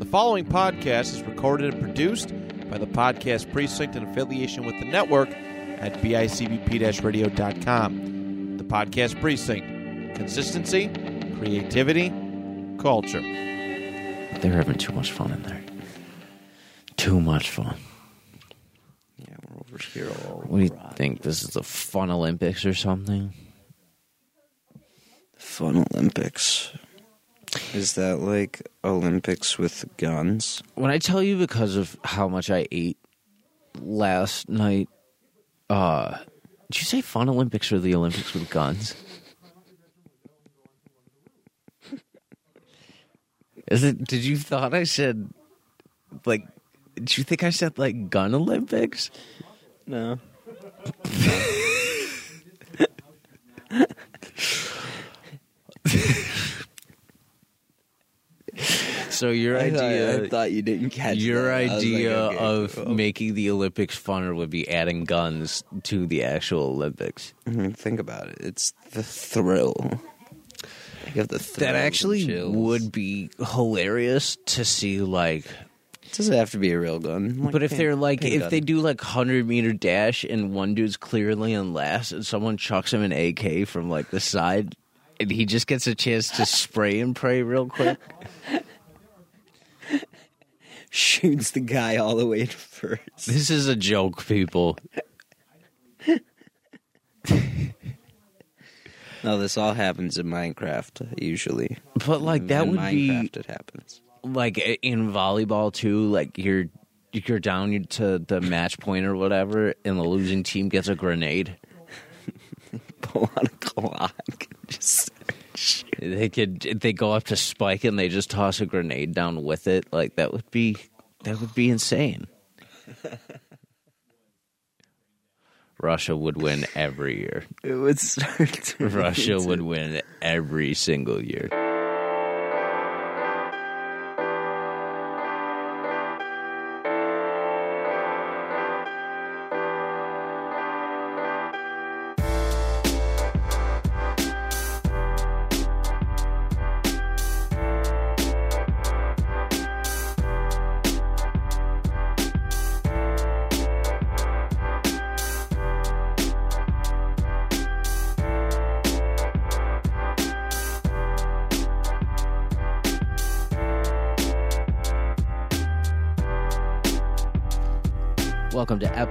The following podcast is recorded and produced by the Podcast Precinct in affiliation with the network at bicbp radio.com. The Podcast Precinct. Consistency, creativity, culture. They're having too much fun in there. Too much fun. Yeah, we're over here all What do you think? This is the Fun Olympics or something? Fun Olympics. Is that like Olympics with guns? When I tell you because of how much I ate last night, uh, did you say Fun Olympics or the Olympics with guns? Is it? Did you thought I said like? Did you think I said like gun Olympics? No. So your I thought, idea, I thought you didn't catch your that. I was like, idea okay, of cool. making the Olympics funner would be adding guns to the actual Olympics. I mean, think about it. It's the thrill. You have the thrill That actually would be hilarious to see. Like, It doesn't have to be a real gun. Like but if they're like, if gun. they do like hundred meter dash and one dude's clearly in last, and someone chucks him an AK from like the side, and he just gets a chance to spray and pray real quick. shoots the guy all the way to first. This is a joke, people. No, this all happens in Minecraft usually. But like that in would Minecraft be it happens. like in volleyball too. Like you're you're down to the match point or whatever, and the losing team gets a grenade. Pull out a Glock. Just They could they go up to Spike and they just toss a grenade down with it. Like that would be that would be insane. Russia would win every year. it would start. To Russia would win every single year.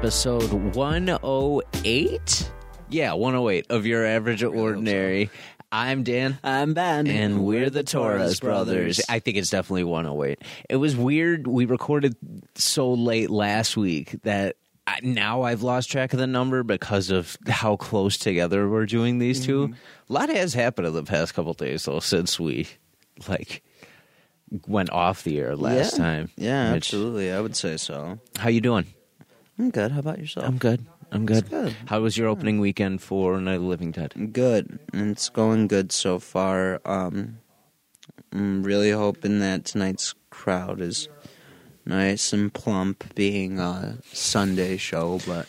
Episode 108. Yeah, 108 of Your Average Ordinary. I'm Dan. I'm Ben, and we're the Torres brothers. I think it's definitely 108. It was weird. We recorded so late last week that I, now I've lost track of the number because of how close together we're doing these 2 Mm-hmm. A lot has happened in the past couple days, though, since we like went off the air last yeah. time. Yeah, Which- absolutely. I would say so. How you doing? I'm good. How about yourself? I'm good. I'm good. good. How was your opening weekend for Night of the Living Dead? good. It's going good so far. Um, I'm really hoping that tonight's crowd is nice and plump, being a Sunday show. But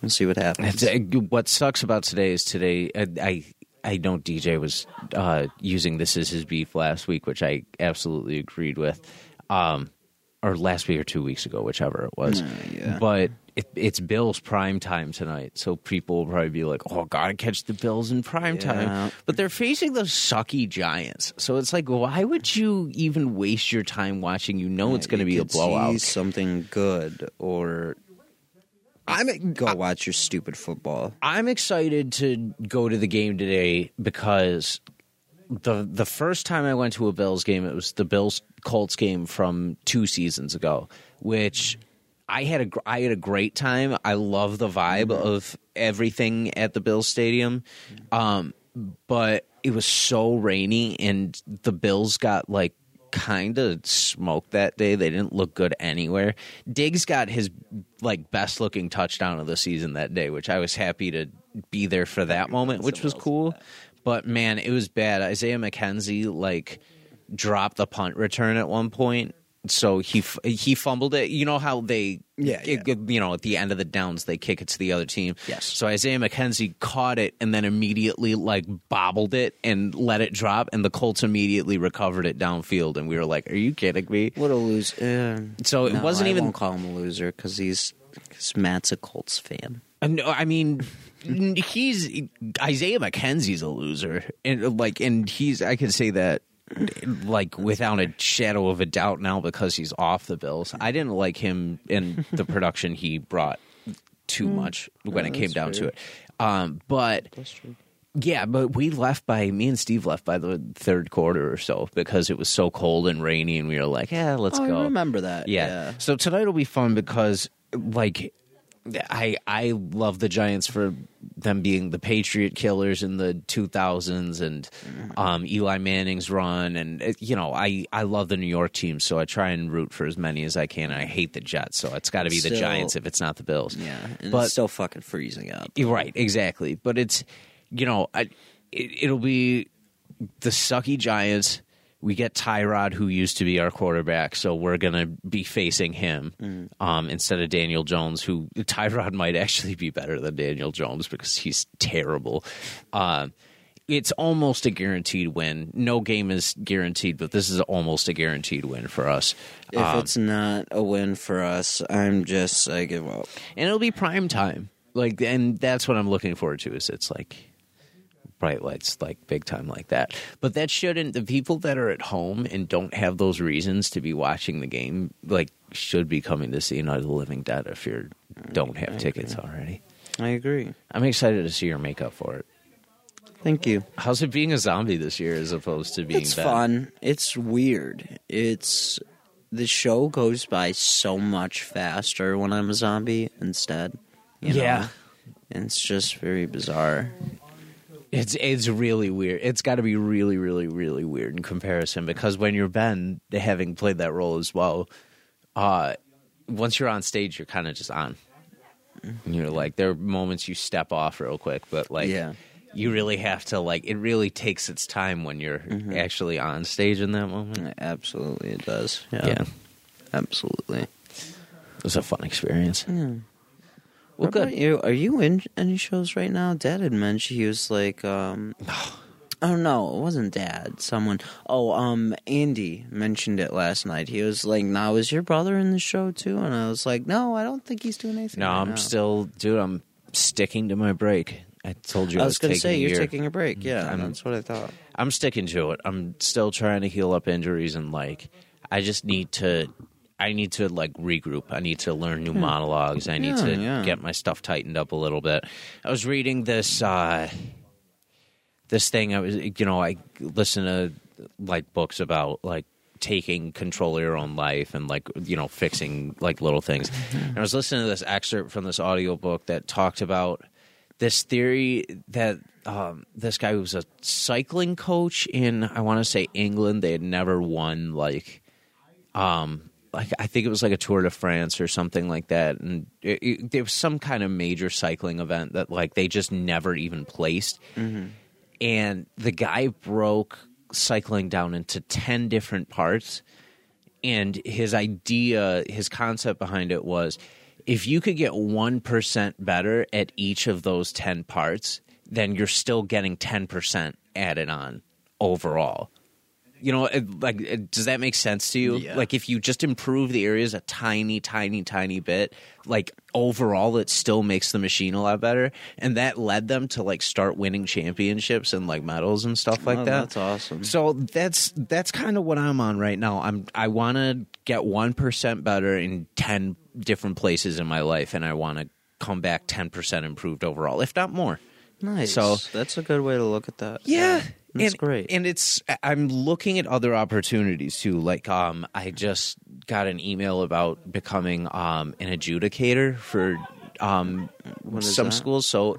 we'll see what happens. Uh, what sucks about today is today I I, I know DJ was uh, using this as his beef last week, which I absolutely agreed with, um, or last week or two weeks ago, whichever it was. Uh, yeah. But it, it's Bills prime time tonight, so people will probably be like, "Oh, gotta catch the Bills in prime Yeah. time." But they're facing those sucky Giants, so it's like, why would you even waste your time watching? You know, it's going to be a blowout. something good, or I'm go watch your stupid football. I'm excited to go to the game today because the the first time I went to a Bills game, it was the Bills Colts game from two seasons ago, which I had a I had a great time. I love the vibe of everything at the Bills Stadium, um, but it was so rainy, and the Bills got like kind of smoked that day. They didn't look good anywhere. Diggs got his like best looking touchdown of the season that day, which I was happy to be there for that moment, which was cool. But man, it was bad. Isaiah McKenzie like dropped the punt return at one point so he f- he fumbled it. You know how they Yeah, it- you know at the end of the downs they kick it to the other team. Yes. So Isaiah McKenzie caught it and then immediately like bobbled it and let it drop, and the Colts immediately recovered it downfield, and we were like, "Are you kidding me?" What a loser! So it no, wasn't I even- call him a loser because he's because Matt's a Colts fan. Uh, No, I mean, he's Isaiah McKenzie's a loser, and like, and he's I can say that like without a shadow of a doubt now because he's off the Bills. I didn't like him in the production he brought too much when No, it came down to it. Um, but yeah, but we left by me and Steve left by the third quarter or so because it was so cold and rainy, and we were like, "Yeah, let's Oh, go." I remember that. Yeah. Yeah. So tonight will be fun because like I I love the Giants for them being the Patriot killers in the 2000s and um, Eli Manning's run and uh, you know I I love the New York team so I try and root for as many as I can. and I hate the Jets so it's got to be the Still- Giants if it's not the Bills. Yeah, and But- it's still fucking freezing up. Right, exactly. But it's you know, I, it, it'll be the sucky Giants. We get Tyrod, who used to be our quarterback, so we're gonna be facing him um, instead of Daniel Jones, who Tyrod might actually be better than Daniel Jones because he's terrible. Uh, it's almost a guaranteed win. No game is guaranteed, but this is almost a guaranteed win for us. If Um, it's not a win for us, I'm just I give up. and it'll be prime time. Like, and that's what I'm looking forward to. Is it's like bright lights, like big time, like that. But that shouldn't. The people that are at home and don't have those reasons to be watching the game, like, should be coming to see Night of the Living Dead if you don't have tickets already. I agree. I'm excited to see your makeup for it. Thank you. How's it being a zombie this year as opposed to being? It's Ben? fun. It's weird. It's the show goes by so much faster when I'm a zombie instead. you know? Yeah. And it's just very bizarre. It's it's really weird. It's got to be really, really, really weird in comparison because when you're Ben, having played that role as well, uh, once you're on stage, you're kind of just on. And you're like, there are moments you step off real quick, but like, Yeah. you really have to like. It really takes its time when you're actually on stage in that moment. Absolutely, it does. Yeah, Yeah, absolutely. it was a fun experience. Well, Good. About you? Are you in any shows right now? Dad had mentioned he was like, um, oh no, it wasn't Dad. Someone. Oh, um, Andy mentioned it last night. He was like, "Now is your brother in the show too?" And I was like, "No, I don't think he's doing anything." No, right I'm now." still, dude. I'm sticking to my break. I told you I, I was going gonna say you're year. taking a break. Yeah, I'm- that's what I thought. I'm sticking to it. I'm still trying to heal up injuries and like I just need to I need to like regroup. I need to learn new monologues. I need Yeah, to yeah. get my stuff tightened up a little bit. I was reading this uh this thing I was you know, I listen to like books about like taking control of your own life and like you know fixing like little things. And I was listening to this excerpt from this audiobook that talked about this theory that um, this guy was a cycling coach in I want to say England. They had never won like um like I think it was like a Tour de France or something like that, and it, it, there was some kind of major cycling event that like they just never even placed. Mm-hmm. And the guy broke cycling down into ten different parts, and his idea, his concept behind it was if you could get 1% better at each of those 10 parts, then you're still getting 10% added on overall. You know, like, does that make sense to you? Yeah. Like, if you just improve the areas a tiny, tiny, tiny bit, like overall, it still makes the machine a lot better. And that led them to like start winning championships and like medals and stuff like Oh, that. That's awesome. So that's that's kind of what I'm on right now. I'm I want to get one percent better in ten different places in my life, and I want to come back ten percent improved overall, if not more. Nice. So- that's a good way to look at that. that's that's and, great. And it's I'm looking at other opportunities too. Like um, I just got an email about becoming um an adjudicator for um some that? schools. So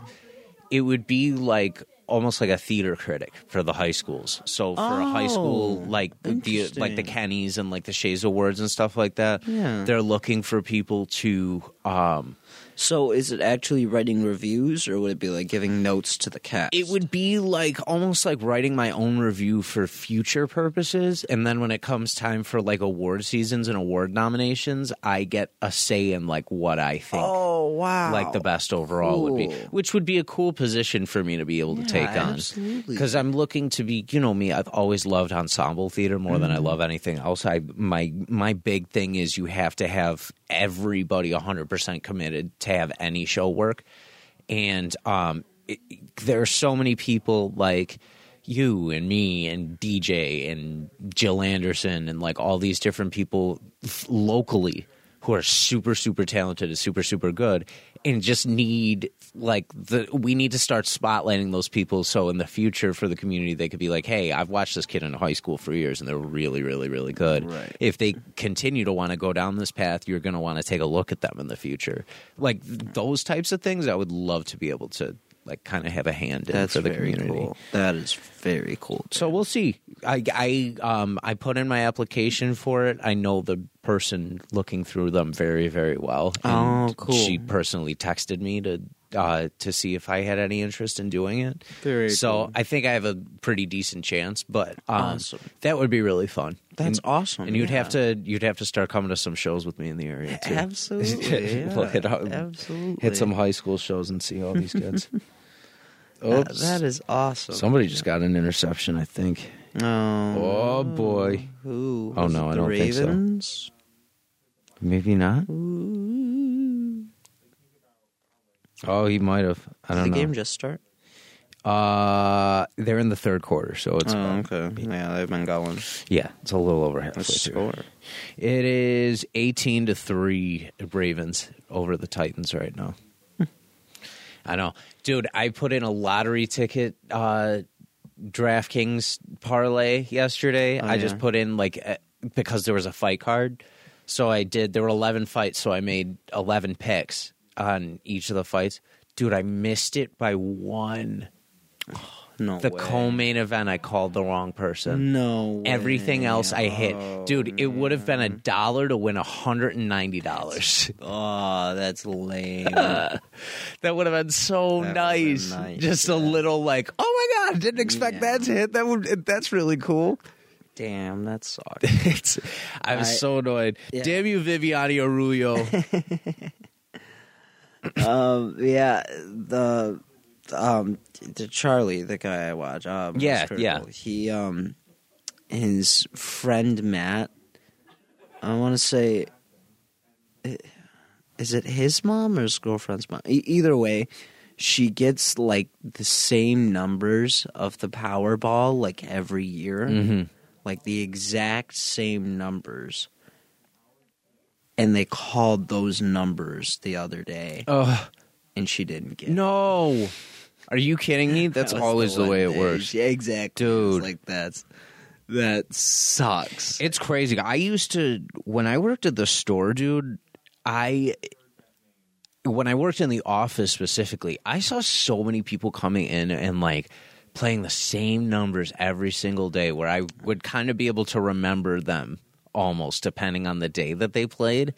it would be like almost like a theater critic for the high schools. So for a high school Oh, like the like the. Kennys and like the Shea's Awards and stuff like that, Yeah. they're looking for people to um So is it actually writing reviews, or would it be like giving notes to the cast? It would be like almost like writing my own review for future purposes, and then when it comes time for like award seasons and award nominations, I get a say in like what I think. Oh wow! Like the best overall would be, which would be a cool position for me to be able to take on. absolutely. Because I'm looking to be, you know me, I've always loved ensemble theater more than I mm-hmm. love anything else. I my my big thing is you have to have everybody 100% committed to have any show work. And um it, there are so many people like you and me and DJ and Jill Anderson and like all these different people locally who are super super talented and super super good and just need like the we need to start spotlighting those people so in the future for the community they could be like hey I've watched this kid in high school for years and they're really really really good Right. if they continue to want to go down this path you're going to want to take a look at them in the future like th- those types of things I would love to be able to like kind of have a hand in That's for the very community cool. That is very cool. so we'll see. I I um I put in my application for it. I know the person looking through them very very well. And Oh, cool. She personally texted me to uh to see if I had any interest in doing it. Very so cool. I think I have a pretty decent chance. But um, Awesome. that would be really fun. That's And- awesome. And you'd yeah. have to you'd have to start coming to some shows with me in the area too. Absolutely, yeah. We'll hit absolutely. Hit some high school shows and see all these kids. That- that is awesome. Somebody just got an interception, I think. Oh, Oh boy. Who? Oh, no, I don't think so. Maybe not. Ooh. Oh, he might have. I don't the know. game just start? uh, they're in the third quarter, so it's oh, okay. Yeah, they've been going. yeah, it's a little over halfway Let's through. score. It is eighteen to three Ravens over the Titans right now. I know, dude. I put in a lottery ticket, uh, DraftKings parlay yesterday. Oh, I just put in like uh, because there was a fight card, so I did. There were eleven fights, so I made eleven picks on each of the fights. Dude, I missed it by one. No The way. co-main event, I called the wrong person. No. Way. Everything else I hit. Oh, Dude, it would have been a dollar to win $190. Oh, that's lame. that would have been so would've been nice. nice, Just a little like, oh my god, didn't expect Yeah. that to hit. That would that's really cool. Damn, that sucks. I was I- so annoyed. Yeah. Damn you, Viviane Araújo. um, yeah, the um, the Charlie, the guy I watch. Um, Yeah, yeah. He um, his friend Matt. I want to say, is it his mom or his girlfriend's mom? E- either way, she gets like the same numbers of the Powerball like every year, Mhm. like the exact same numbers. And they called those numbers the other day, Oh and she didn't get. it. Are you kidding me? That's That always the, one way it works. Yeah, exactly. Dude. It's like that's that sucks. It's crazy. I used to when I worked at the store, dude. I when I worked in the office specifically, I saw so many people coming in and like playing the same numbers every single day, where I would kind of be able to remember them almost depending on the day that they played.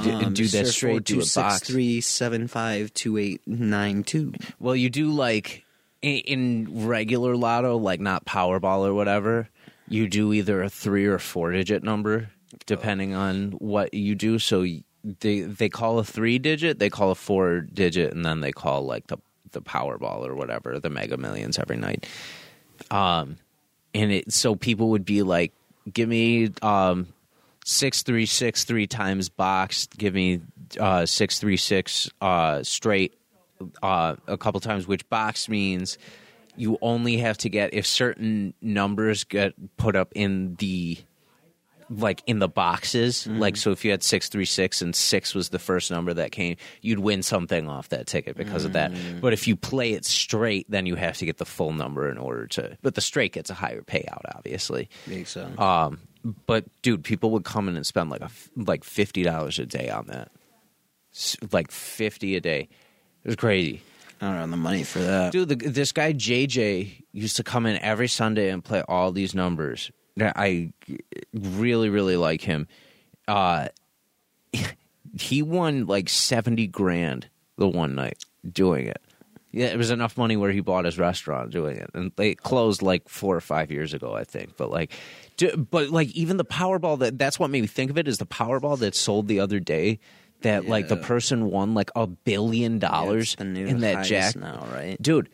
D- Um, do that straight to a box. Three seven five two eight nine two. Well, you do like in, in regular lotto, like not Powerball or whatever. You do either a three or four digit number, depending on what you do. So they they call a three digit, they call a four digit, and then they call like the the Powerball or whatever, the Mega Millions every night. Um, and it so people would be like, "Give me um six three six three times boxed. Give me uh six three six uh straight uh, a couple times, which box means you only have to get if certain numbers get put up in the like in the boxes. Like so, if you had six three six and six was the first number that came, you'd win something off that ticket because of that. But if you play it straight, then you have to get the full number in order to. But the straight gets a higher payout, obviously. Makes sense. Um, but dude, people would come in and spend like a like fifty dollars a day on that, like fifty a day. It was crazy, I don't have the money for that. dude. The, this guy JJ used to come in every Sunday and play all these numbers. I really really like him. Uh, he won like seventy grand the one night doing it. Yeah, it was enough money where he bought his restaurant doing it, and they closed like four or five years ago, I think. But like, do, but like even the Powerball that that's what made me think of it is the Powerball that sold the other day. That like the person won like a billion dollars in that jack now, right? dude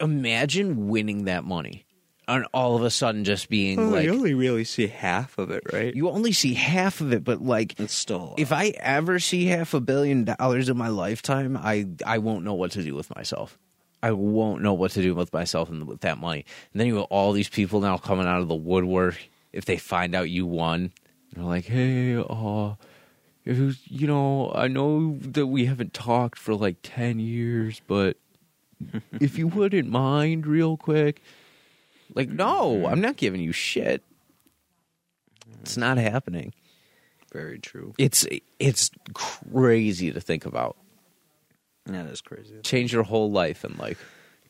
imagine winning that money and all of a sudden just being Well, like you only really see half of it, right? you only see half of it but like it's still if i ever see half a billion dollars in my lifetime i i won't know what to do with myself i won't know what to do with myself and with that money. And then you have all these people now coming out of the woodwork if they find out you won they're like hey uh was- you know i know that we haven't talked for like 10 years but if you wouldn't mind real quick like no i'm not giving you shit. It's not happening. Very true. it's it's crazy to think about That is crazy. change your whole life in like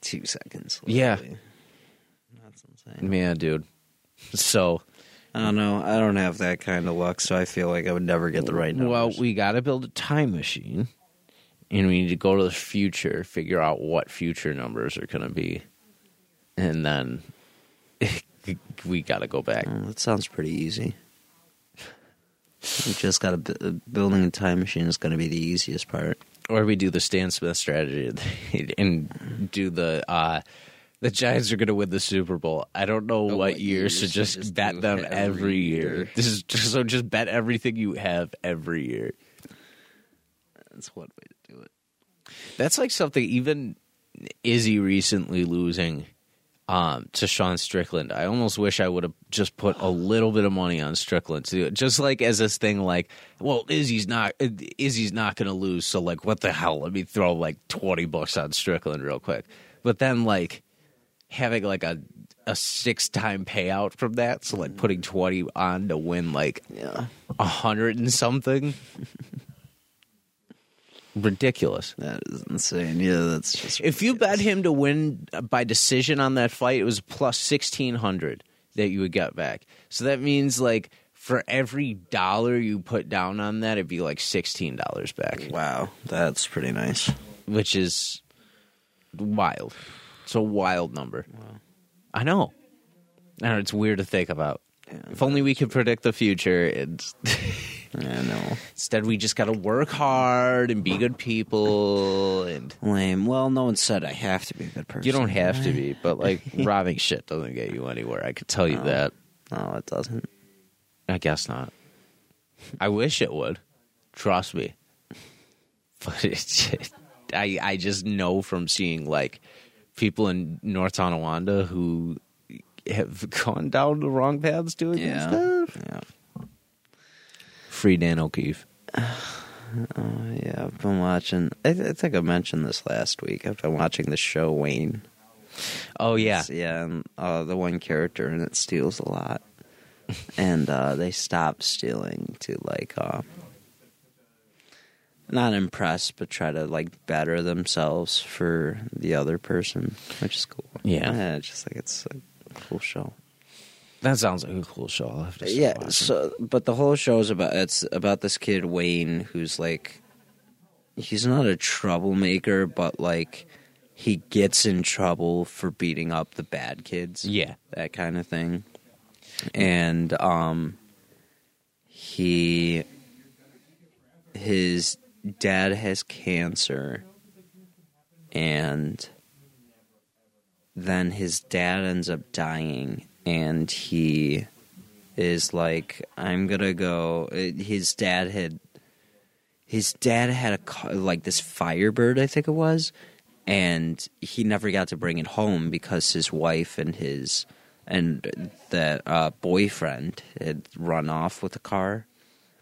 Two seconds. Yeah. literally. That's insane. man dude so I don't know. I don't have that kind of luck, so I feel like I would never get the right numbers. well we got to build a time machine and we need to go to the future figure out what future numbers are going to be and then we got to go back Oh, that sounds pretty easy. You just got to building a time machine is going to be the easiest part. Or we do the Stan Smith strategy and do the uh the Giants are going to win the Super Bowl. I don't know Oh, what, year, so to just, just bet them every every year. year. This is just, so just bet everything you have every year. That's one way to do it. That's like something even Izzy recently losing um, to Sean Strickland. I almost wish I would have just put a little bit of money on Strickland to do it, just like as this thing. Like, well, Izzy's not Izzy's not going to lose, so like, what the hell? Let me throw like twenty bucks on Strickland real quick. But then like having like a a six time payout from that, so like putting twenty on to win like Yeah, a hundred and something. Ridiculous. that is insane. Yeah, that's just. If you bet him to win by decision on that fight, it was plus sixteen hundred that you would get back. So that means like for every dollar you put down on that, it'd be like sixteen dollars back, wow, that's pretty nice. which is wild. It's a wild number. I know. I know it's weird to think about. Yeah, If only we could predict the future. It's I know. instead we just got to work hard and be good people and Lame. Well, no one said I have to be a good person. You don't have to be, but like robbing shit doesn't get you anywhere. I could tell you No. that. No, it doesn't. I guess not. I wish it would. Trust me. But it's I I just know from seeing like people in North Tonawanda who have gone down the wrong paths doing Yeah. stuff. Yeah. Free Dan O'Keefe. Oh, yeah, I've been watching. I, I think I mentioned this last week. I've been watching the show Wayne. Oh yeah. It's- yeah, and uh, the one character in it steals a lot, and uh, they stop stealing to like uh, not impress, but try to like better themselves for the other person, which is cool. Yeah. it's just like it's a cool show. That sounds like a cool show. I'll have to start Yeah, watching. so but the whole show is about it's about this kid Wayne who's like he's not a troublemaker, but like he gets in trouble for beating up the bad kids. Yeah. That kind of thing. And um he his dad has cancer and then his dad ends up dying and he is like i'm gonna go uh, his dad had his dad had a car, like this firebird i think it was and he never got to bring it home because his wife and his and that uh, boyfriend had run off with the car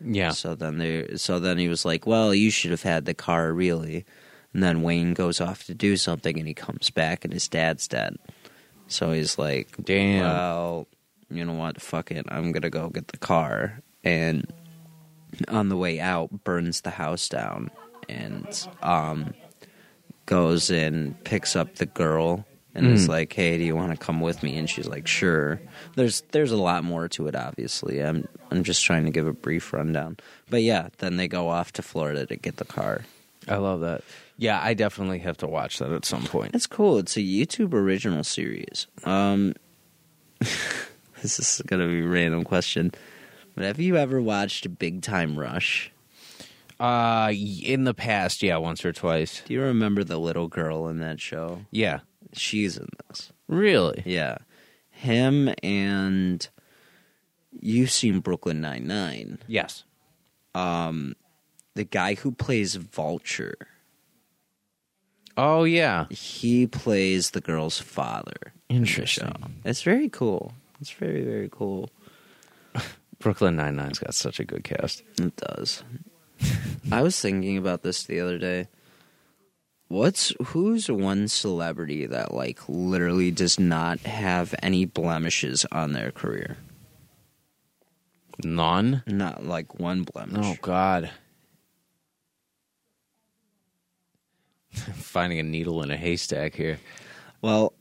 Yeah. so then they so then he was like, "Well, you should have had the car, really." And then Wayne goes off to do something, and he comes back, and his dad's dead. So he's like, Damn. Well, you know what? Fuck it. I'm gonna go get the car." And on the way out, burns the house down, and um, goes and picks up the girl and is Mm. like, "Hey, do you want to come with me?" And she's like, "Sure." There's there's a lot more to it. Obviously, I'm I'm just trying to give a brief rundown. But yeah, then they go off to Florida to get the car. I love that. Yeah, I definitely have to watch that at some point. It's cool. It's a YouTube original series. Um, this is gonna be a random question, but have you ever watched Big Time Rush? Uh, in the past, yeah, once or twice. Do you remember the little girl in that show? Yeah, She's in this. really. Yeah, him and you've seen Brooklyn Nine Nine. Yes. Um, the guy who plays Vulture, Oh yeah. he plays the girl's father. in the. Interesting. It's very cool. It's very very cool. Brooklyn Nine Nine's got such a good cast. It does. I was thinking about this the other day. What's who's one celebrity that like literally does not have any blemishes on their career? None. Not like one blemish. Oh God. Finding a needle in a haystack here. Well,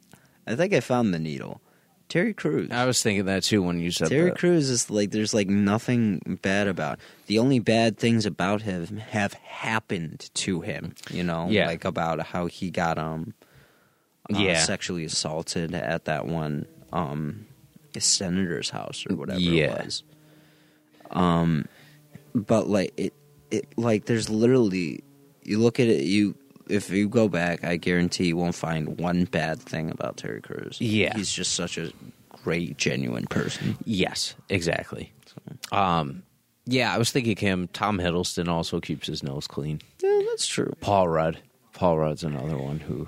I think I found the needle. Terry Crews. I was thinking that too when you said Terry that. Crews is like there's like nothing bad about. The only bad things about him have happened to him. You know, Yeah. like about how he got um, uh, Yeah. sexually assaulted at that one um, senator's house or whatever Yeah. it was. Um, but like it, it like there's literally you look at it you. If you go back, I guarantee you won't find one bad thing about Terry Crews. Yeah. he's just such a great, genuine person. Yes, exactly. Um, yeah, I was thinking him. Tom Hiddleston also keeps his nose clean. Yeah, that's true. Paul Rudd. Paul Rudd's another one who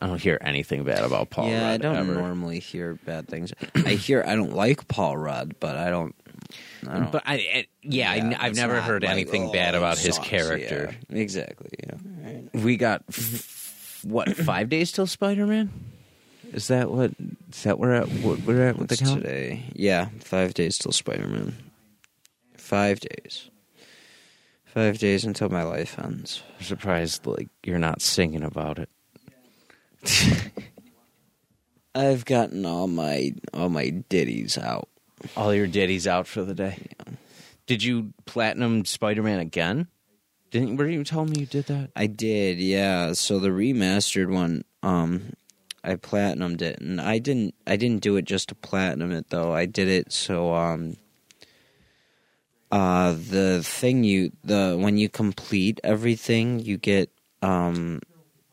I don't hear anything bad about Paul yeah, Rudd. I don't ever. normally hear bad things. I hear I don't like Paul Rudd, but I don't. I But I, I yeah, I, have never heard like, anything oh, bad about his character. Yeah, exactly. Yeah. Right. We got f- what five days till Spider Man? Is that what? Is that where at? What we're at with the What's count? today? Yeah, five days till Spider Man. Five days. Five days until my life ends. I'm surprised like you're not singing about it. I've gotten all my all my ditties out. All your ditties out for the day. Did you platinum Spider Man again? Didn't were you telling me you did that? I did, yeah. So the remastered one, um, I platinumed it, and I didn't. I didn't do it just to platinum it though. I did it so um, uh, the thing you the when you complete everything, you get um,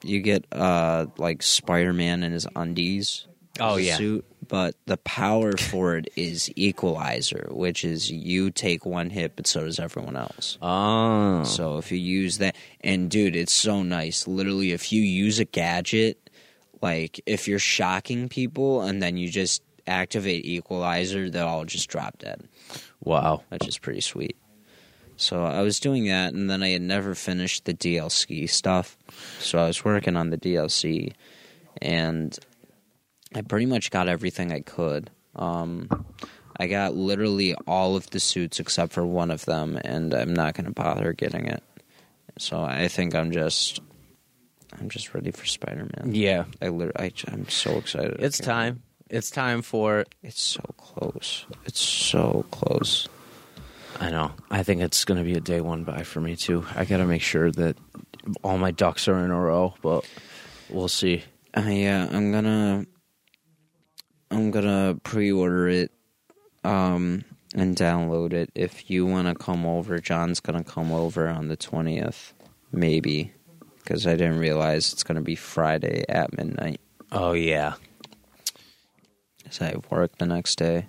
you get uh like Spider Man in his undies. Oh, yeah. suit. But the power for it is equalizer, which is you take one hit, but so does everyone else. Oh, So if you use that, and dude, it's so nice. Literally, if you use a gadget, like if you're shocking people and then you just activate equalizer, they'll all just drop dead, wow. which is pretty sweet. So I was doing that, and then I had never finished the DLC stuff. So I was working on the DLC, and I pretty much got everything I could. Um, I got literally all of the suits except for one of them, and I'm not going to bother getting it. So I think I'm just, I'm just ready for Spider Man. Yeah, I literally, I, am so excited. It's can't time. It's time for. It's so close. It's so close. I know. I think it's going to be a day one buy for me too. I got to make sure that all my ducks are in a row, but we'll see. Uh, yeah, I'm gonna, I'm gonna pre-order it, um, and download it. If you want to come over, John's gonna come over on the twentieth, maybe, because I didn't realize it's gonna be Friday at midnight. Oh yeah. Because I have work the next day,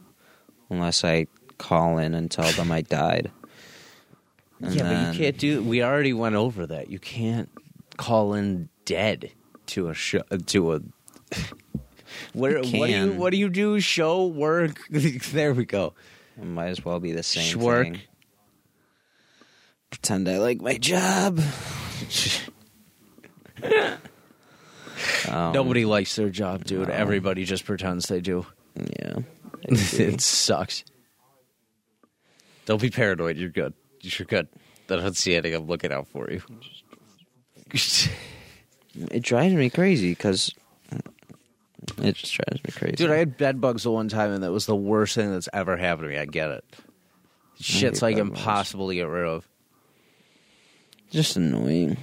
unless I call in and tell them I died. And yeah, but you can't do. We already went over that. You can't call in dead to a show to a. Where, what do you what do you do? Show work. there we go. It might as well be the same Schwark. thing. Pretend I like my job. Um, Nobody likes their job, dude. Everybody just pretends they do. Yeah. it sucks. Don't be paranoid. You're good. You're good. I don't see anything. I'm looking out for you. It drives me crazy because It just drives me crazy. Dude, I had bed bugs the one time, and that was the worst thing that's ever happened to me. I get it. Shit's like impossible to get rid of. just annoying.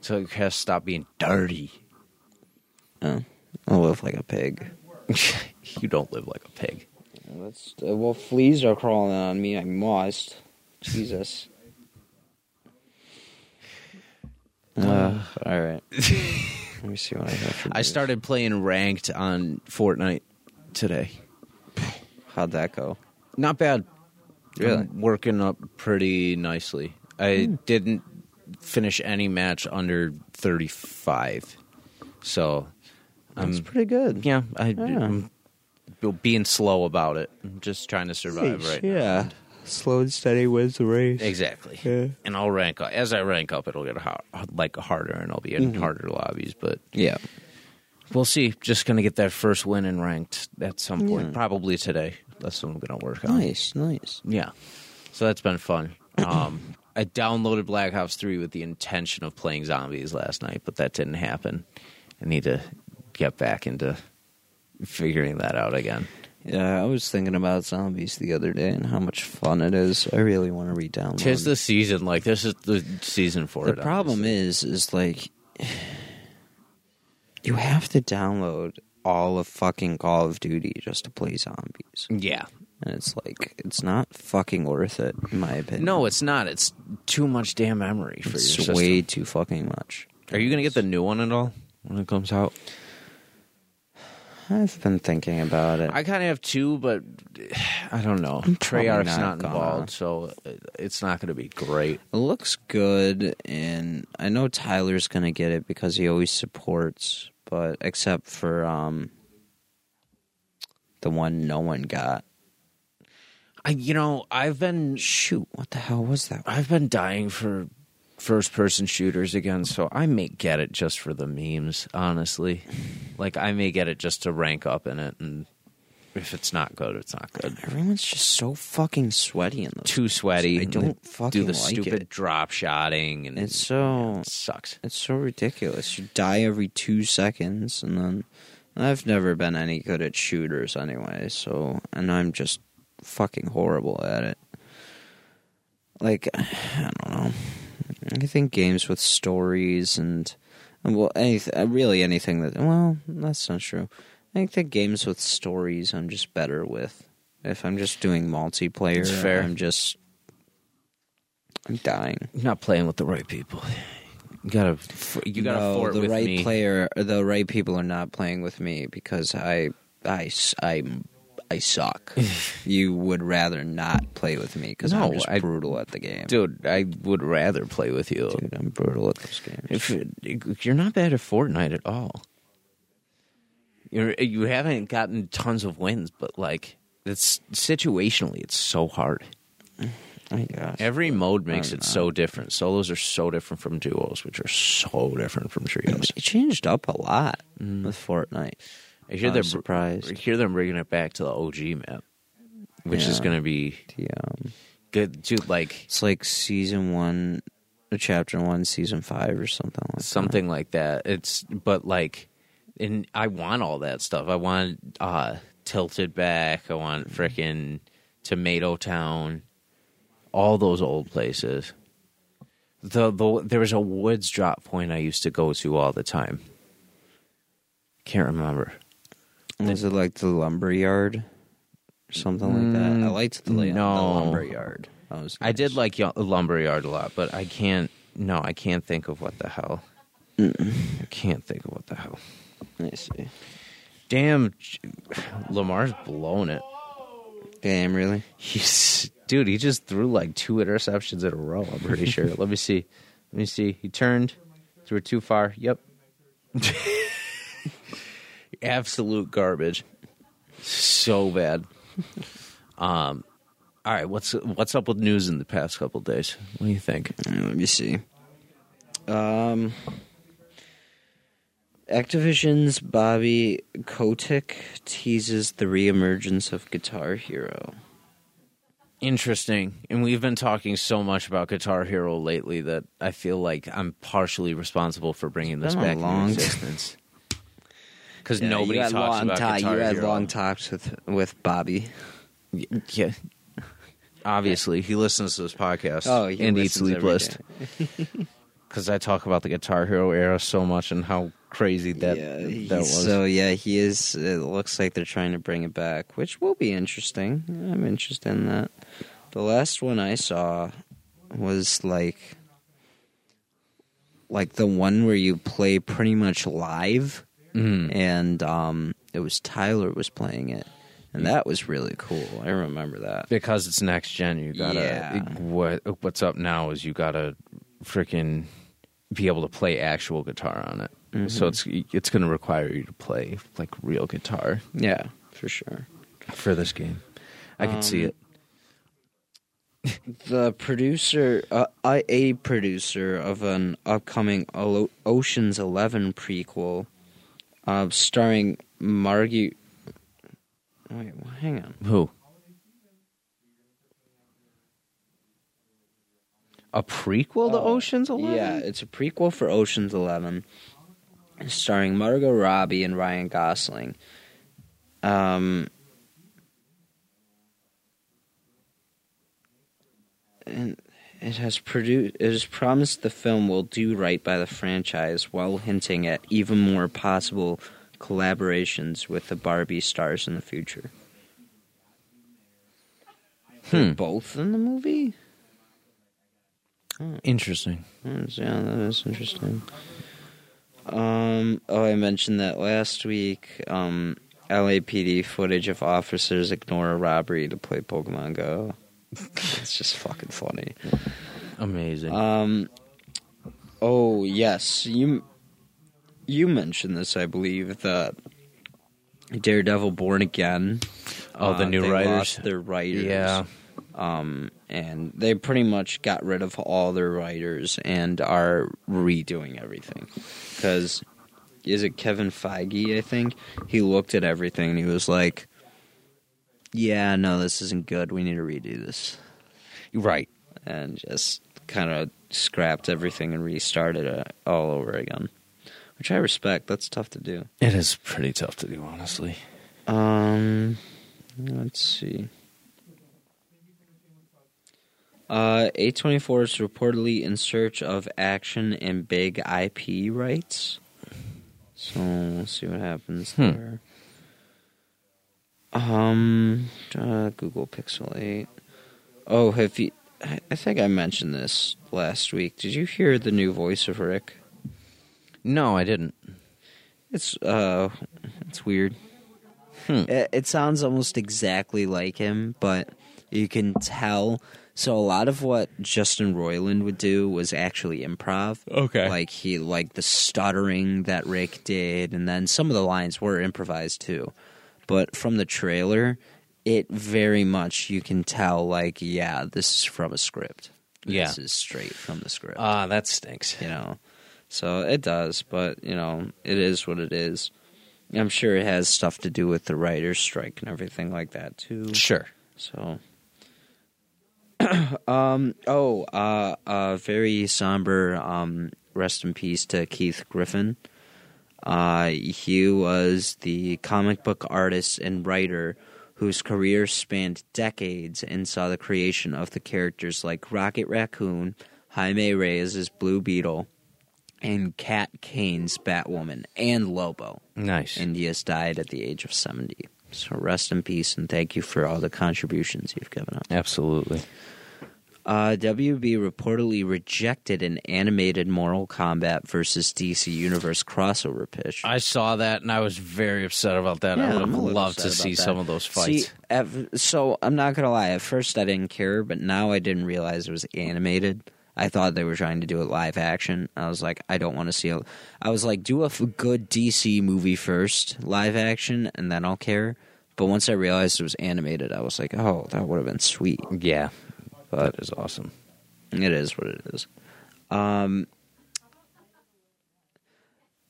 So it has to stop being dirty. Oh, I live like a pig. you don't live like a pig. That's uh, well, fleas are crawling on me. I must. Jesus. Uh, all right. Let me see what I have for I started playing ranked on Fortnite today. How'd that go? Not bad. Really? I'm working up pretty nicely. I hmm. didn't finish any match under 35. So, That's I'm pretty good. yeah, I, Yeah. am being slow about it. I'm just trying to survive right now. yeah. Slow and steady wins the race. Exactly. Yeah. And I'll rank up. As I rank up, it'll get hard, like harder, and I'll be in harder lobbies. But Yeah. we'll see. Just gonna get that first win in ranked at some point, Yeah. probably today. That's what I'm gonna work on. Nice, nice. Yeah. So that's been fun. Um, I downloaded Black Ops 3 with the intention of playing zombies last night, but that didn't happen. I need to get back into figuring that out again. Yeah, I was thinking about zombies the other day and how much fun it is. I really want to re-download. Tis the season. Like, this is the season for the it. The problem is, is like you have to download all of fucking Call of Duty just to play zombies, Yeah. and it's like it's not fucking worth it, in my opinion. No, it's not. It's too much damn memory for it's your system. way too fucking much. Are you going to get the new one at all when it comes out? I've been thinking about it. I kind of have two, but I don't know. probably Treyarch's not not, gonna. involved, so it's not going to be great. It looks good, and I know Tyler's gonna get it because he always supports. But except for um, the one no one got. I, you know, I've been Shoot, what the hell was that? I've been dying for first person shooters again, so I may get it just for the memes, honestly. Like I may get it just to rank up in it and if it's not good, it's not good. Everyone's just so fucking sweaty in those. Too sweaty. I don't fucking do the like stupid it. drop shotting and It's so it sucks. it's so ridiculous. You die every two seconds, and then I've never been any good at shooters anyway. So, and I'm just fucking horrible at it. Like I don't know. I think games with stories and well, anything uh, really anything that well, that's not true. I think that games with stories I'm just better with. If I'm just doing multiplayer, It's fair. I'm just I'm dying. You're not playing with the right people. You gotta, you gotta no, fort the right me. player, the right people are not playing with me because I, I, s- I, suck. you would rather not play with me because No, I'm just I- brutal at the game, Dude, I would rather play with you. Dude, I'm brutal at those game. If you're not bad at Fortnite at all, you're you haven't gotten tons of wins, but like it's situationally, it's so hard. I guess. Every mode makes it so different. Solos are so different from duos, which are so different from trios. It changed up a lot Mm. with Fortnite. I hear they're was surprised. I hear them bringing it back to the OG map, which is going to be um, good. Dude, like it's like season one, chapter one, season five, or something like something like that. It's but like, and I want all that stuff. I want uh tilted back. I want frickin' Tomato Town. All those old places. The the there was a woods drop point I used to go to all the time. Can't remember. Was it like the lumber yard, or something like that? I Mm, liked the, la- no. the lumber yard. That was I did like y- Lumberyard a lot, but I can't. No, I can't think of what the hell. I can't think of what the hell. Let me see. Damn, J- Lamar's blown it. Damn, really? He's dude. He just threw like two interceptions in a row. I'm pretty sure. Let me see. Let me see. He turned, threw it too far. Yep. Absolute garbage. So bad. Um. All right. What's what's up with news in the past couple days? What do you think? Uh, Let me see. Um, Activision's Bobby Kotick teases the reemergence of Guitar Hero. Interesting. And we've been talking so much about Guitar Hero lately that I feel like I'm partially responsible for bringing this back long into existence. because Yeah, nobody you had talks long about ti- Guitar You had Hero. long talks with with Bobby. Yeah. Obviously, he listens to this podcast. Oh, he and eats listens sleep every list because I talk about the Guitar Hero era so much and how crazy that yeah, that he's- was. So yeah, he is. It looks like they're trying to bring it back, which will be interesting. I'm interested in that. The last one I saw was like, like the one where you play pretty much live, Mhm. and um, it was Tyler was playing it, and that was really cool. I remember that. because it's next gen. You gotta Yeah. what what's up now is you gotta freaking be able to play actual guitar on it. Mm-hmm. So it's it's going to require you to play like real guitar Yeah, for sure. for this game. I can see Um, it. the producer, uh, I- a producer of an upcoming O- Ocean's Eleven prequel, uh, starring Margie. Wait, well, hang on. Who? A prequel to Ocean's Eleven? Yeah, it's a prequel for Ocean's Eleven, starring Margot Robbie and Ryan Gosling. Um, and it has produced. It has promised the film will do right by the franchise, while hinting at even more possible collaborations with the Barbie stars in the future. Hmm. both in the movie. Interesting. Yeah, that is interesting. Um, oh, I mentioned that last week. Um, LAPD footage of officers ignore a robbery to play Pokemon Go. it's just fucking funny. Amazing. Um, oh yes, you you mentioned this, I believe. that Daredevil Born Again. Oh, the uh, new they writers? lost their writers. yeah. um, and they pretty much got rid of all their writers and are redoing everything. Because is it Kevin Feige? I think he looked at everything and he was like, "Yeah, no, this isn't good. We need to redo this," Right. and just kind of scrapped everything and restarted it all over again. Which I respect. That's tough to do. It is pretty tough to do, honestly. Um, let's see. Uh, A24 is reportedly in search of action and big IP rights. So we'll see what happens Hmm. there. Um, uh, Google Pixel 8. Oh, have you? I think I mentioned this last week. Did you hear the new voice of Rick? No, I didn't. It's uh, it's weird. Hmm. It, it sounds almost exactly like him, but you can tell. So a lot of what Justin Roiland would do was actually improv. Okay. like he like the stuttering that Rick did, and then some of the lines were improvised too. But from the trailer, it very much you can tell like yeah, this is from a script. Yeah. this is straight from the script Ah, that stinks. you know. So it does, but you know, it is what it is. I'm sure it has stuff to do with the writers' strike and everything like that too. Sure. So, um, oh, uh, uh, very somber. Um, rest in peace to Keith Griffin. Uh, he was the comic book artist and writer whose career spanned decades and saw the creation of the characters like Rocket Raccoon, Jaime Reyes' Blue Beetle, and Cat Kane's Batwoman, and Lobo Nice. and he has died at the age of 70. So rest in peace and thank you for all the contributions you've given up. Absolutely. Uh, WB reportedly rejected an animated Mortal Kombat versus DC Universe crossover pitch. I saw that and I was very upset about that. I would have loved to see that. some of those fights. See, at, so I'm not gonna lie. At first, I didn't care, but now I didn't realize it was animated. I thought they were trying to do it live action. I was like, I don't want to see. it. I was like, do a f- good DC movie first, live action, and then I'll care. But once I realized it was animated, I was like, oh, that would have been sweet. yeah. But That is awesome. it is what it is. Um,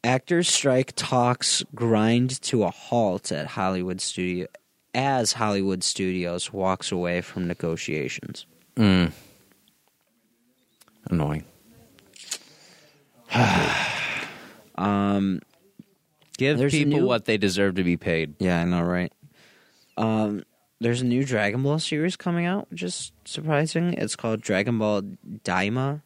actors strike talks grind to a halt at Hollywood studio as Hollywood Studios walks away from negotiations. Mm. Annoying. Um, Give people new- what they deserve to be paid. Yeah, I know, right? Um, there's a new Dragon Ball series coming out, which is surprising. It's called Dragon Ball Daima,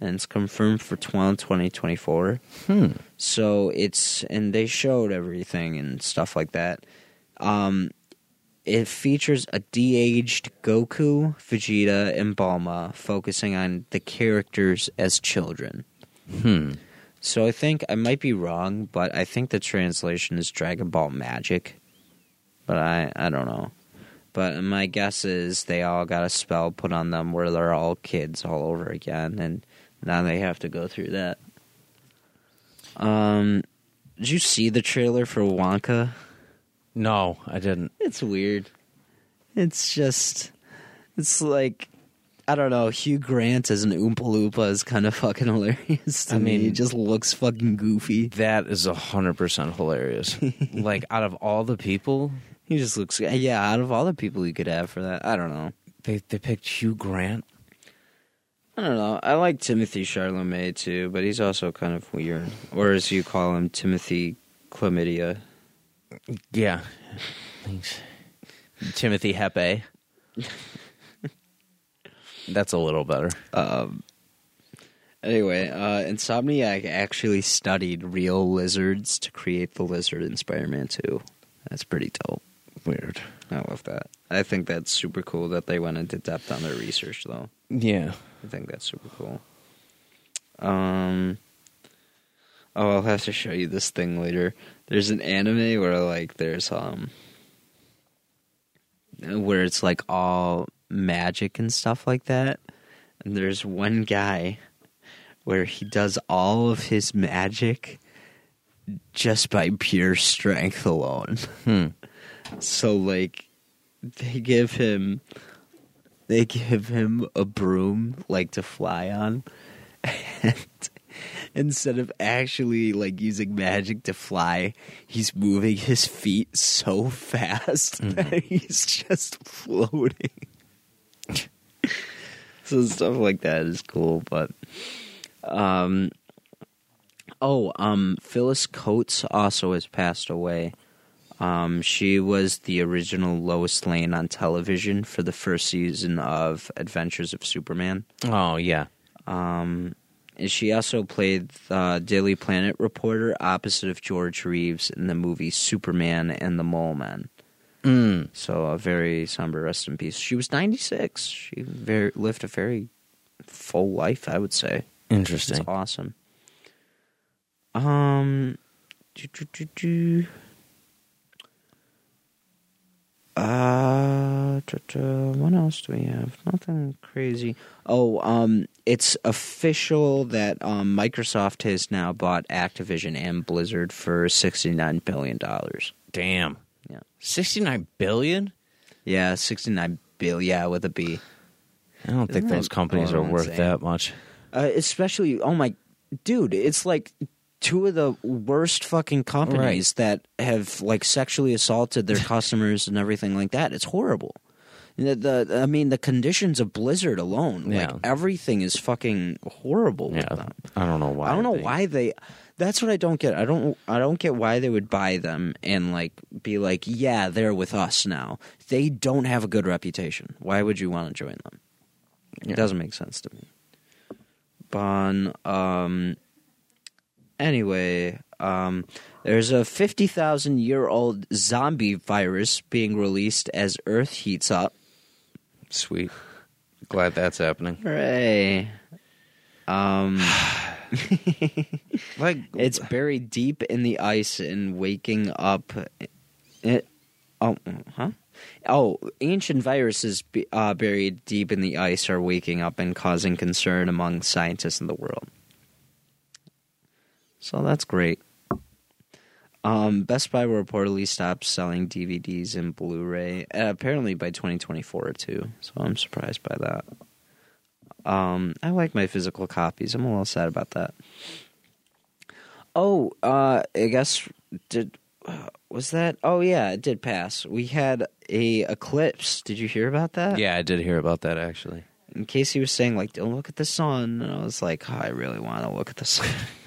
and it's confirmed for 12 2024. Hmm. So it's and they showed everything and stuff like that. Um, it features a de-aged Goku, Vegeta, and Bulma, focusing on the characters as children. Hmm. So I think I might be wrong, but I think the translation is Dragon Ball Magic. But I I don't know. But my guess is they all got a spell put on them where they're all kids all over again, and now they have to go through that. Um, did you see the trailer for Wonka? No, I didn't. It's weird. It's just, it's like, I don't know. Hugh Grant as an Oompa Loompa is kind of fucking hilarious. To I me. mean- he just looks fucking goofy. That is hundred percent hilarious. like out of all the people, He just looks, yeah. Out of all the people you could have for that, I don't know. they they picked Hugh Grant. I don't know. I like Timothy Chalamet too, but he's also kind of weird, or as you call him, Timothy Chlamydia. Yeah. Thanks. Timothy Hepe. That's a little better. Um, anyway, uh, Insomniac actually studied real lizards to create the lizard in Spider-Man 2. That's pretty dope. Weird. I love that. I think that's super cool that they went into depth on their research, though. Yeah. I think that's super cool. Um. Oh, I'll have to show you this thing later. There's an anime where like there's um where it's like all magic and stuff like that. And there's one guy where he does all of his magic just by pure strength alone. Hmm. So like they give him they give him a broom like to fly on. And instead of actually like using magic to fly he's moving his feet so fast that he's just floating. So stuff like that is cool but um oh um phyllis coates also has passed away um, she was the original Lois Lane on television for the first season of Adventures of Superman. Oh yeah. Um, and she also played the Daily Planet reporter opposite of George Reeves in the movie Superman and the Mole Men. Mm. So a very somber rest in peace. She was 96. She very, lived a very full life, I would say. Interesting. It's awesome. Um, do, do, do, do. Uh, what else do we have? Nothing crazy. Oh, um, it's official that um, Microsoft has now bought Activision and Blizzard for sixty nine billion dollars. Damn. Yeah, Sixty nine billion? yeah, sixty nine bill. Yeah, with a B. I don't think Isn't those companies are worth insane? that much. Uh, especially, oh my, dude, it's like two of the worst fucking companies that have like sexually assaulted their customers and everything like that. It's horrible. The, the I mean, the conditions of Blizzard alone, Yeah. like everything is fucking horrible. with Yeah. them. I don't know why. I don't know they- why they. That's what I don't get. I don't. I don't get why they would buy them and like be like, yeah, they're with us now. They don't have a good reputation. Why would you want to join them? Yeah. It doesn't make sense to me. Bon. Um. Anyway, um, there's a fifty thousand year old zombie virus being released as Earth heats up. Sweet. Glad that's happening. Hooray! Um. Like It's buried deep in the ice and waking up. It, oh, huh? Oh, ancient viruses be, uh, buried deep in the ice are waking up and causing concern among scientists in the world. So that's great. Um, Best Buy will reportedly stop selling DVDs and Blu-ray, uh, apparently by 2024 or too. So I'm surprised by that. Um, I like my physical copies. I'm a little sad about that. Oh, uh, I guess did uh, was that? Oh yeah, it did pass. We had a eclipse. Did you hear about that? Yeah, I did hear about that actually. And Casey was saying like, "Don't look at the sun," and I was like, oh, "I really want to look at the sun."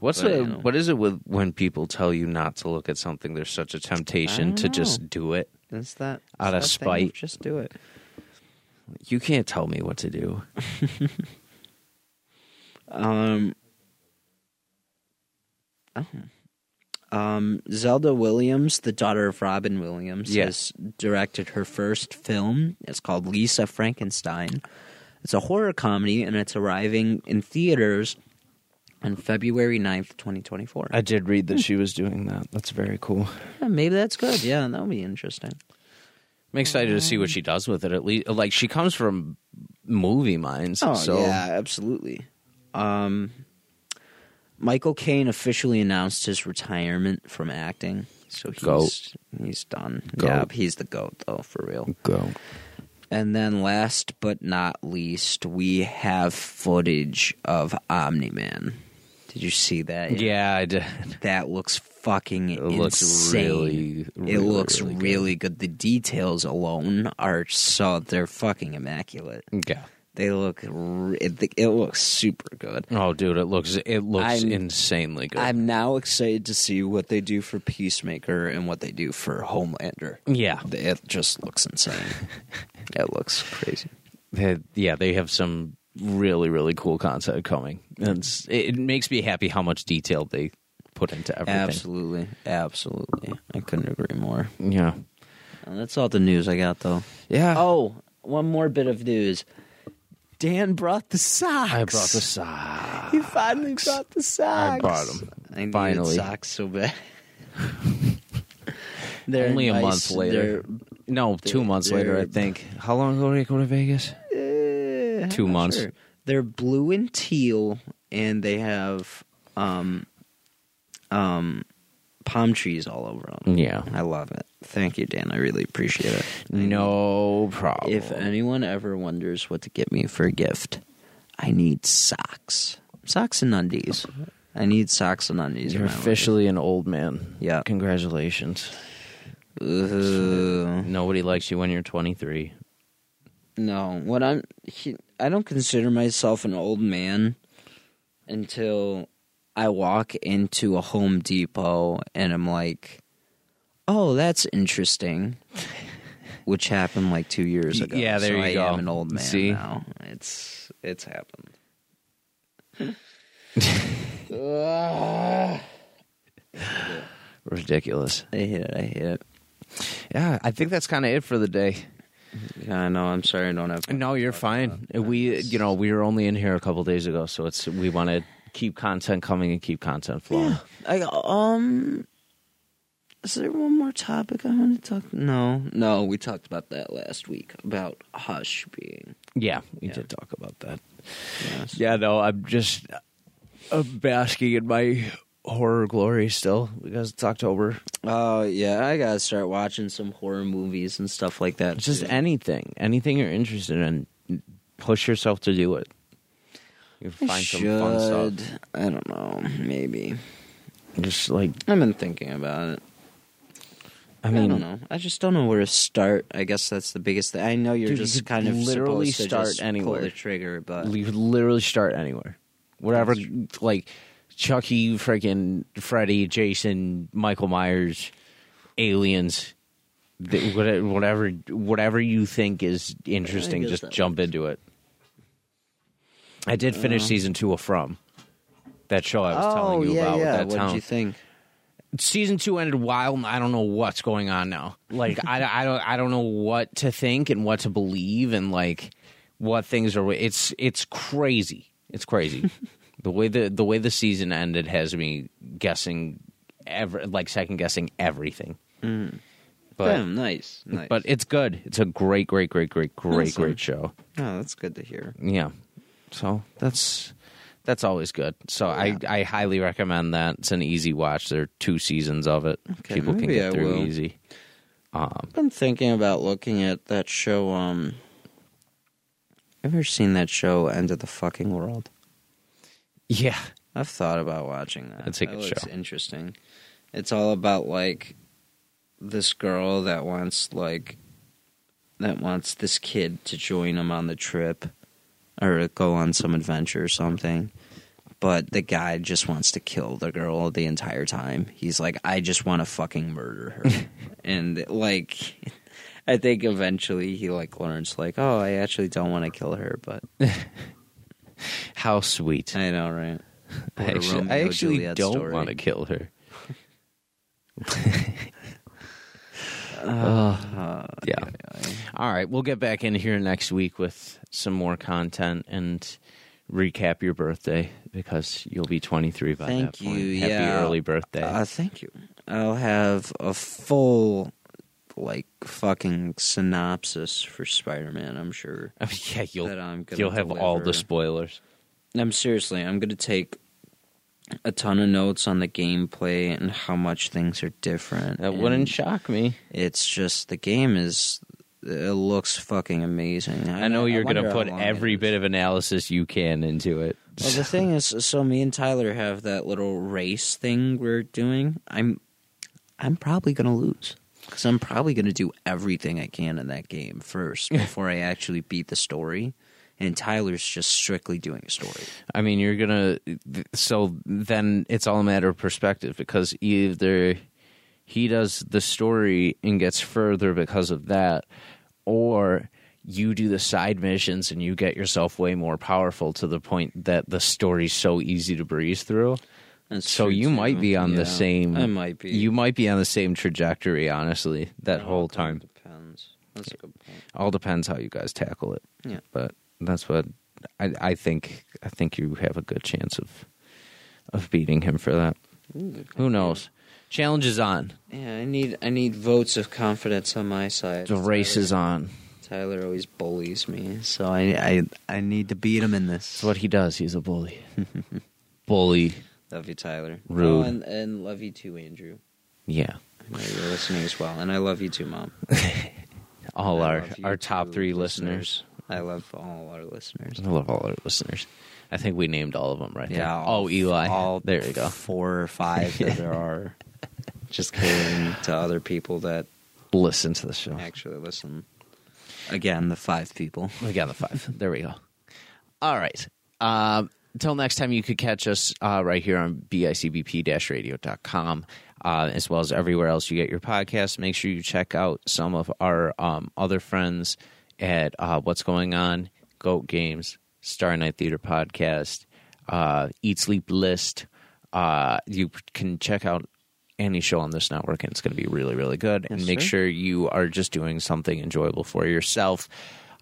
What's But, a you know. what is it with when people tell you not to look at something? There's such a temptation to just do it. Is that Out of that spite. Just do it. You can't tell me what to do. Um. oh. Um, Zelda Williams, the daughter of Robin Williams, Yeah. has directed her first film. It's called Lisa Frankenstein. It's a horror comedy, and it's arriving in theaters on February 9th, 2024. I did read that she was doing that. That's very cool. Yeah, maybe that's good. Yeah, that would be interesting. I'm excited to see what she does with it. At least, like she comes from movie minds. Oh so yeah, absolutely. Um, Michael Caine officially announced his retirement from acting, so he's Goat. he's done. Goat. Yeah, he's the goat though, for real. go. And then, last but not least, we have footage of Omni Man. Did you see that? Yeah, I did. that looks fucking It looks insane. really, really, it looks really really, good. good. The details alone are so they're fucking immaculate. Yeah. They look it, it looks super good. Oh, dude, it looks it looks I'm- insanely good. I'm now excited to see what they do for Peacemaker and what they do for Homelander. yeah, It just looks insane. it looks crazy. They- yeah, they have some really really cool concept coming. And it makes me happy how much detail they put into everything. Absolutely, absolutely. I couldn't agree more. Yeah, And that's all the news I got, though. yeah. Oh, one more bit of news. Dan brought the socks. I brought the socks. He finally brought the socks. I brought 'em. I Finally. socks so bad. They're Only a nice. month later. No, two They're- months later, I think. How long ago did I go to Vegas? They're, eh, Two months. sure. They're blue and teal, and they have um, um, palm trees all over them. Yeah. I love it. Thank you, Dan. I really appreciate it. No problem. If anyone ever wonders what to get me for a gift, I need socks. Socks and undies. I need socks and undies. You're my life. officially an old man. Yeah. Congratulations. Ugh. Nobody likes you when you're 23. No, what I'm he, I don't consider myself an old man until I walk into a Home Depot and I'm like, "Oh, that's interesting." Which happened like 2 years ago. Yeah, there so you I go. am an old man See? now. It's it's happened. Ridiculous. I hate it. I hate it. Yeah, I think that's kind of it for the day. Yeah, I know. I'm sorry I don't have. No, you're fine. We, you know, we were only in here a couple days ago, so it's we want to keep content coming and keep content flowing. I um. Is there one more topic I want to talk? No, no. We talked about that last week about Hush being. Yeah, we Yeah. did talk about that. Yes. Yeah, no, I'm just uh, basking in my horror glory still because it's October. Oh yeah, I gotta start watching some horror movies and stuff like that. Just too. anything, anything you're interested in, push yourself to do it. You I find some fun should. stuff. I don't know. Maybe Just like I've been thinking about it. I mean, I, don't know. I just don't know where to start. I guess that's the biggest thing. I know you're Dude, just could kind of literally start anywhere. the trigger, but you literally start anywhere, whatever. Like Chucky, freaking Freddy, Jason, Michael Myers, aliens. Whatever, whatever you think is interesting, just jump into it. I did finish Uh. season two of From that show I was telling you Oh, yeah, about. yeah. What town. did you think? season two ended wild i don't know what's going on now like I, I don't i don't know what to think and what to believe and like what things are it's it's crazy it's crazy the way the the way the season ended has me guessing ever like second guessing everything but Damn, nice, nice. but it's good it's a great great great great great Awesome. great show oh, that's good to hear. yeah so that's that's always good so I, I highly recommend that it's an easy watch there are two seasons of it Okay, people can get I through will. easy um I've been thinking about looking at that show. Um, ever seen that show End of the Fucking World? Yeah I've thought about watching that. It's a that good looks show. interesting. It's all about like this girl that wants like that wants this kid to join him on the trip or go on some adventure or something. but the guy just wants to kill the girl the entire time. He's like, I just want to fucking murder her, and like, I think eventually he like learns like, oh, I actually don't want to kill her, but How sweet. I know, right? I actually, Romeo I actually Juliet don't story. want to kill her. Uh, Yeah. All right, we'll get back in here next week with some more content and recap your birthday because you'll be 23 by Thank that point. you, Happy yeah. early birthday. Uh, thank you. I'll have a full, like, fucking synopsis for Spider Man, I'm sure. Oh, yeah, you'll that I'm gonna you'll have all the spoilers. I'm seriously, I'm going to take a ton of notes on the gameplay and how much things are different. That and wouldn't shock me. It's just, the game is. It looks fucking amazing. I know you're going to put every bit of analysis you can into it. Well, the thing is, so me and Tyler have that little race thing we're doing. I'm, I'm probably gonna lose because I'm probably gonna do everything I can in that game first before I actually beat the story. And Tyler's just strictly doing a story. I mean, you're gonna. So then it's all a matter of perspective because either he does the story and gets further because of that, or you do the side missions and you get yourself way more powerful to the point that the story's so easy to breeze through. That's So you too. might be on Yeah, the same. I might be. You might be on the same trajectory. Honestly, that whole time. depends. That's a good point. All depends how you guys tackle it. Yeah. but that's what I, I think. I think you have a good chance of of beating him for that. Who knows? Challenge is on. Yeah, I need I need votes of confidence on my side. The race is on. Tyler always bullies me, so I I I need to beat him in this. That's what he does. He's a bully. bully. Love you, Tyler. Rude. Oh, and and love you too, Andrew. Yeah. I know you're listening as well, and I love you too, Mom. All I our our top three listeners. I love all our listeners. I love all our listeners. I think we named all of them right there. Yeah. all- oh, Eli. All there you go. Four or five that there are. Just kidding to other people that Listen to the show. actually listen. Again, the five people. Again, the five. there we go. All right. Um, until next time, you could catch us uh, right here on bicbp-radio.com, uh, as well as everywhere else you get your podcast. Make sure you check out some of our um, other friends at uh, What's Going On, Goat Games, Star Night Theater Podcast, uh, Eat Sleep List. Uh, you can check out any show on this network, and it's going to be really, really good. and make sir. sure you are just doing something enjoyable for yourself.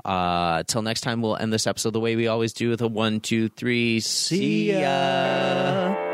Uh, till next time, we'll end this episode the way we always do with a one, two, three. See ya.